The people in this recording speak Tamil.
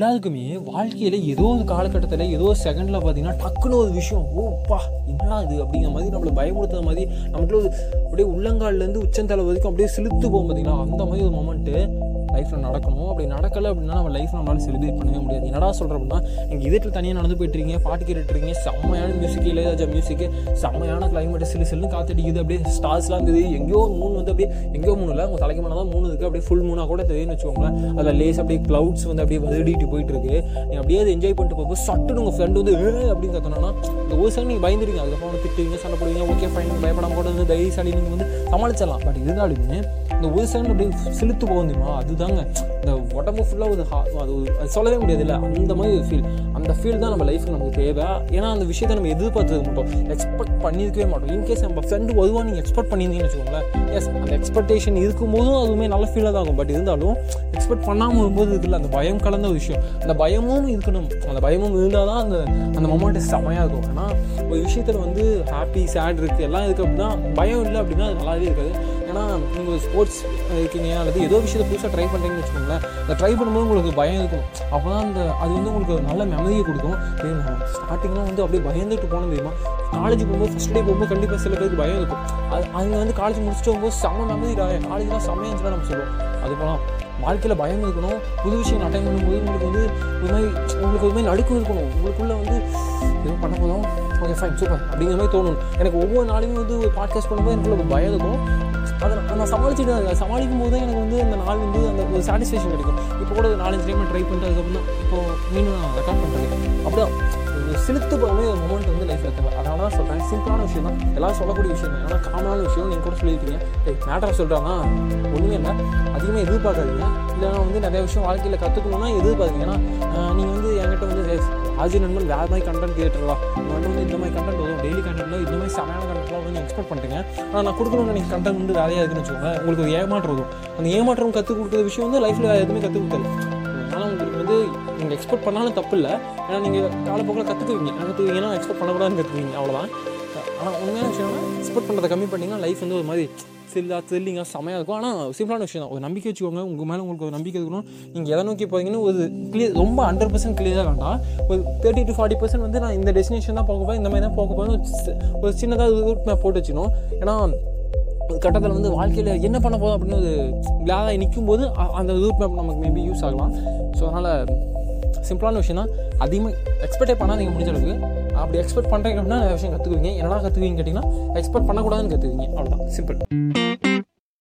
எல்லாருக்குமே வாழ்க்கையில் ஏதோ ஒரு காலகட்டத்தில் ஏதோ ஒரு செகண்டில் பார்த்தீங்கன்னா டக்குன்னு ஒரு விஷயம் ஓப்பா என்னடா இது அப்படிங்கிற மாதிரி நம்மளை பயமுறுத்துற மாதிரி நமக்குள்ள அப்படியே உள்ளங்கால்லேருந்து உச்சந்தலை வரைக்கும் அப்படியே சிலுத்து போகும் பார்த்தீங்களா அந்த மாதிரி ஒரு மொமெண்ட்டு லைஃப்பில் நடக்கணும். அப்படி நடக்கலை அப்படின்னா நம்ம லைஃப் நம்மளால செலிப்ரேட் பண்ணவே முடியாது. என்னடா சொல்கிற அப்படின்னா நீங்கள் இதற்கு தனியாக நடந்து போயிட்டுருங்க பாட்டு கேட்டுட்ருக்கீங்க செம்மையான மியூசிக் ஏதாச்சும் மியூசிக்கு செம்மையான கிளைமேட் சிலு சில்லுன்னு காத்தடிக்குது அப்படியே ஸ்டார்ஸ்லாம் தெரியுது. எங்கேயோ மூணு வந்து அப்படியே எங்கேயோ மூணு இல்லை உங்கள் தலைக்கு மேலே தான் மூணு இருக்குது அப்படியே ஃபுல் மூணாக கூட தெரியும்னு வச்சுக்கோங்களேன். அதில் லேஸ் அப்படியே க்ளவுட்ஸ் வந்து அப்படியே வருடிட்டு போயிட்டு இருக்கு நீங்கள் அப்படியே அதை என்ஜாய் பண்ணிட்டு போகும்போது சட்டுன்னு உங்கள் ஃப்ரெண்டு வந்து அப்படின்னு கத்தனோன்னா இந்த ஒரு சைடு நீங்கள் பயந்துருங்க அதுக்கப்புறம் வந்து திட்டுவீங்க சண்டை போடுவீங்க. ஓகே ஃபைன் பயப்படாமல் கூட வந்து தைரியசாலி நீங்கள் வந்து சமாளிச்சிடலாம். பட் இருந்தாலுமே இந்த ஒரு சைடு அப்படியே சிலுத்து போகுதுமா அதுதாங்க. இந்த உடம்பு ஃபுல்லாக ஒரு ஹா- அது ஒரு- அது சொல்லவே முடியாது இல்லை அந்த மாதிரி ஒரு ஃபீல் அந்த ஃபீல் தான் நம்ம லைஃப்க்கு நமக்கு தேவை. ஏன்னா அந்த விஷயத்தை நம்ம எதிர்பார்த்துக்க மாட்டோம். எக்ஸ்பெக்ட் பண்ணியிருக்கவே மாட்டோம். இன்கேஸ் நம்ம ஃப்ரெண்டு வருவா நீங்கள் எக்ஸ்பெக்ட் பண்ணியிருந்தீங்கன்னு வச்சுக்கோங்களேன். எஸ் அந்த எக்ஸ்பெக்டேஷன் இருக்கும்போதும் அதுவுமே நல்ல ஃபீலாக தான் ஆகும். பட் இருந்தாலும் எக்ஸ்பெக்ட் பண்ணாமல் வரும்போது இருக்குல்ல அந்த பயம் கலந்த ஒரு விஷயம். அந்த பயமும் இருக்கணும். அந்த பயமும் இருந்தால் தான் அந்த அந்த மொமெண்ட் செமையாக இருக்கும் ஏன்னா ஒரு விஷயத்தில் வந்து ஹாப்பி சேட் இருக்குது எல்லாம் இருக்குது அப்படின்னா பயம் இல்லை அப்படின்னா அது நல்லாவே இருக்காது. ஏன்னா நீங்கள் ஸ்போர்ட்ஸ் இருக்கீங்க அல்லது ஏதோ விஷயத்தை புதுசாக ட்ரை பண்ணுறீங்கன்னு வச்சுக்கோங்களேன் அந்த ட்ரை பண்ணும்போது உங்களுக்கு பயம் இருக்கும். அப்போ தான் அந்த அது வந்து உங்களுக்கு ஒரு நல்ல மெமரியை கொடுக்கும். ஸ்டார்டிங்லாம் வந்து அப்படியே பயந்துட்டு போனது தெரியுமா? காலேஜ் போகும்போது ஃபஸ்ட் டே போகும்போது கண்டிப்பாக சில பேருக்கு பயம் இருக்கும். அது அவங்க வந்து காலேஜ் முடிச்சுட்டு போகும்போது செம்ம மெமரி காலேஜ்லாம் செம்மையாக இருந்துச்சுன்னா நம்ம சொல்லுவோம். அது போகலாம் வாழ்க்கையில் பயம் இருக்கணும். புது விஷயம் அட்டைன் பண்ணும்போது உங்களுக்கு வந்து ஒரு மாதிரி உங்களுக்கு ஒரு மாதிரி நடுக்கம் இருக்கணும். உங்களுக்குள்ளே வந்து எதுவும் பண்ண போதும் ஓகே ஃபைன் சூப்பர் அப்படிங்கிற மாதிரி தோணும். எனக்கு ஒவ்வொரு நாளையும் வந்து ஒரு பாட்காஸ்ட் பண்ணும்போது எனக்குள்ள ஒரு பயம் இருக்கும். அதை நான் சமாளிச்சுட்டு தான் இருக்கேன். சமாளிக்கும் போது தான் எனக்கு வந்து அந்த நாள் வந்து அந்த ஒரு சாட்டிஸ்ஃபேக்ஷன் கிடைக்கும். இப்போ கூட ஒரு நாலஞ்சு டைம் ட்ரை பண்ணிட்டு அதுக்கப்புறம் தான் இப்போ மீண்டும் நான் ரெக்கார்ட் பண்ணுறேன் அப்படிதான். சிலுத்து போகவே ஒரு மூமெண்ட் வந்து லைஃப்பில் தேவை அதனால தான் சொல்கிறேன் சிம்பிளான விஷயம் தான் எல்லாம் சொல்லக்கூடிய விஷயம் தான் ஏன்னா காமனான விஷயம் நீங்கள் கூட சொல்லியிருக்கீங்க. ஏய் மேட்டரை சொல்கிறாங்கன்னா ஒன்றுமே இல்லை. அதிகமாக எதிர்பார்க்காதீங்க. இல்லைனா வந்து நிறைய விஷயம் வாழ்க்கையில் கற்றுக்கணும்னா எதிர்பார்க்குங்க ஏன்னா நீங்கள் வந்து என்கிட்ட வந்து ஆஜி நண்பன் வேறு மாதிரி கண்டென்ட் கேட்டுருவா உங்கள்கிட்ட வந்து இந்த மாதிரி கண்டென்ட் வரும். டெய்லி கண்டென்ட்ல இந்த மாதிரி செமையான கண்டென்ட்லாம் வந்து எக்ஸ்பெக்ட் பண்ணுறீங்க ஆனால் நான் கொடுக்கணும்னு நீங்கள் கண்டென்ட் வந்து வேலையாக இருக்குன்னு வச்சுக்கோங்க உங்களுக்கு ஒரு ஏமாற்றம் வரும். அந்த ஏமாற்றம் கற்றுக் கொடுக்குற விஷயம் வந்து லைஃப்பில் எதுவுமே கற்றுக் கொடுத்தாரு அதனால் உங்களுக்கு வந்து நீங்கள் எக்ஸ்போர்ட் பண்ணாலும் தப்பு இல்லை ஏன்னா நீங்கள் காலப்போக்கில் கற்றுக்குவீங்க கற்றுக்குவீங்கன்னா எக்ஸ்போர்ட் பண்ணக்கூடாதுன்னு கற்றுக்குவீங்க அவ்வளோதான் ஆனால் உண்மையான விஷயம்னா எக்ஸ்போர்ட் பண்ணுறதை கம்மி பண்ணிங்கன்னா லைஃப் வந்து ஒரு மாதிரி சில்லா த்ரில்லிங்காக செமையாக இருக்கும். ஆனால் சிம்பிளான விஷயம் தான். ஒரு நம்பிக்கை வச்சுக்கோங்க. உங்கள் மேலே உங்களுக்கு ஒரு நம்பிக்கை இருக்கணும். நீங்கள் எதை நோக்கி போகிறீங்கன்னு ஒரு கிளியர் ரொம்ப ஹண்ட்ரட் பர்சன்ட் கிளியராக வேண்டாம். ஒரு தேர்ட்டி டு ஃபார்ட்டி பர்சன்ட் வந்து நான் இந்த டெஸ்டினேஷன் தான் போக போகிறேன் இந்த மாதிரி தான் போக போகிறேன் ஒரு சின்னதாக ஒரு சின்னதாக ரூட் மேப் போட்டு வச்சுக்கணும். ஏன்னா ஒரு கட்டத்தில் வந்து வாழ்க்கையில் என்ன பண்ண போதும் அப்படின்னு ஒரு கிளாதாக நிற்கும் போது அந்த ரூட் மேப் நமக்கு மேபி யூஸ் ஆகலாம். ஸோ அதனால் சிம்பிளான விஷயம் தான் அதிகமாக எக்ஸ்பெக்டே பண்ணால் நீங்கள் முடிஞ்ச அளவுக்கு அப்படி எக்ஸ்பெக்ட் பண்ணுறீங்க அப்படின்னா நிறைய விஷயம் கற்றுக்குவீங்க என்னடா கற்றுக்குவீங்க கேட்டிங்கன்னா எக்ஸ்பெக்ட் பண்ணக்கூடாதுன்னு கற்றுக்குவீங்க அவ்வளோதான் சிம்பிள்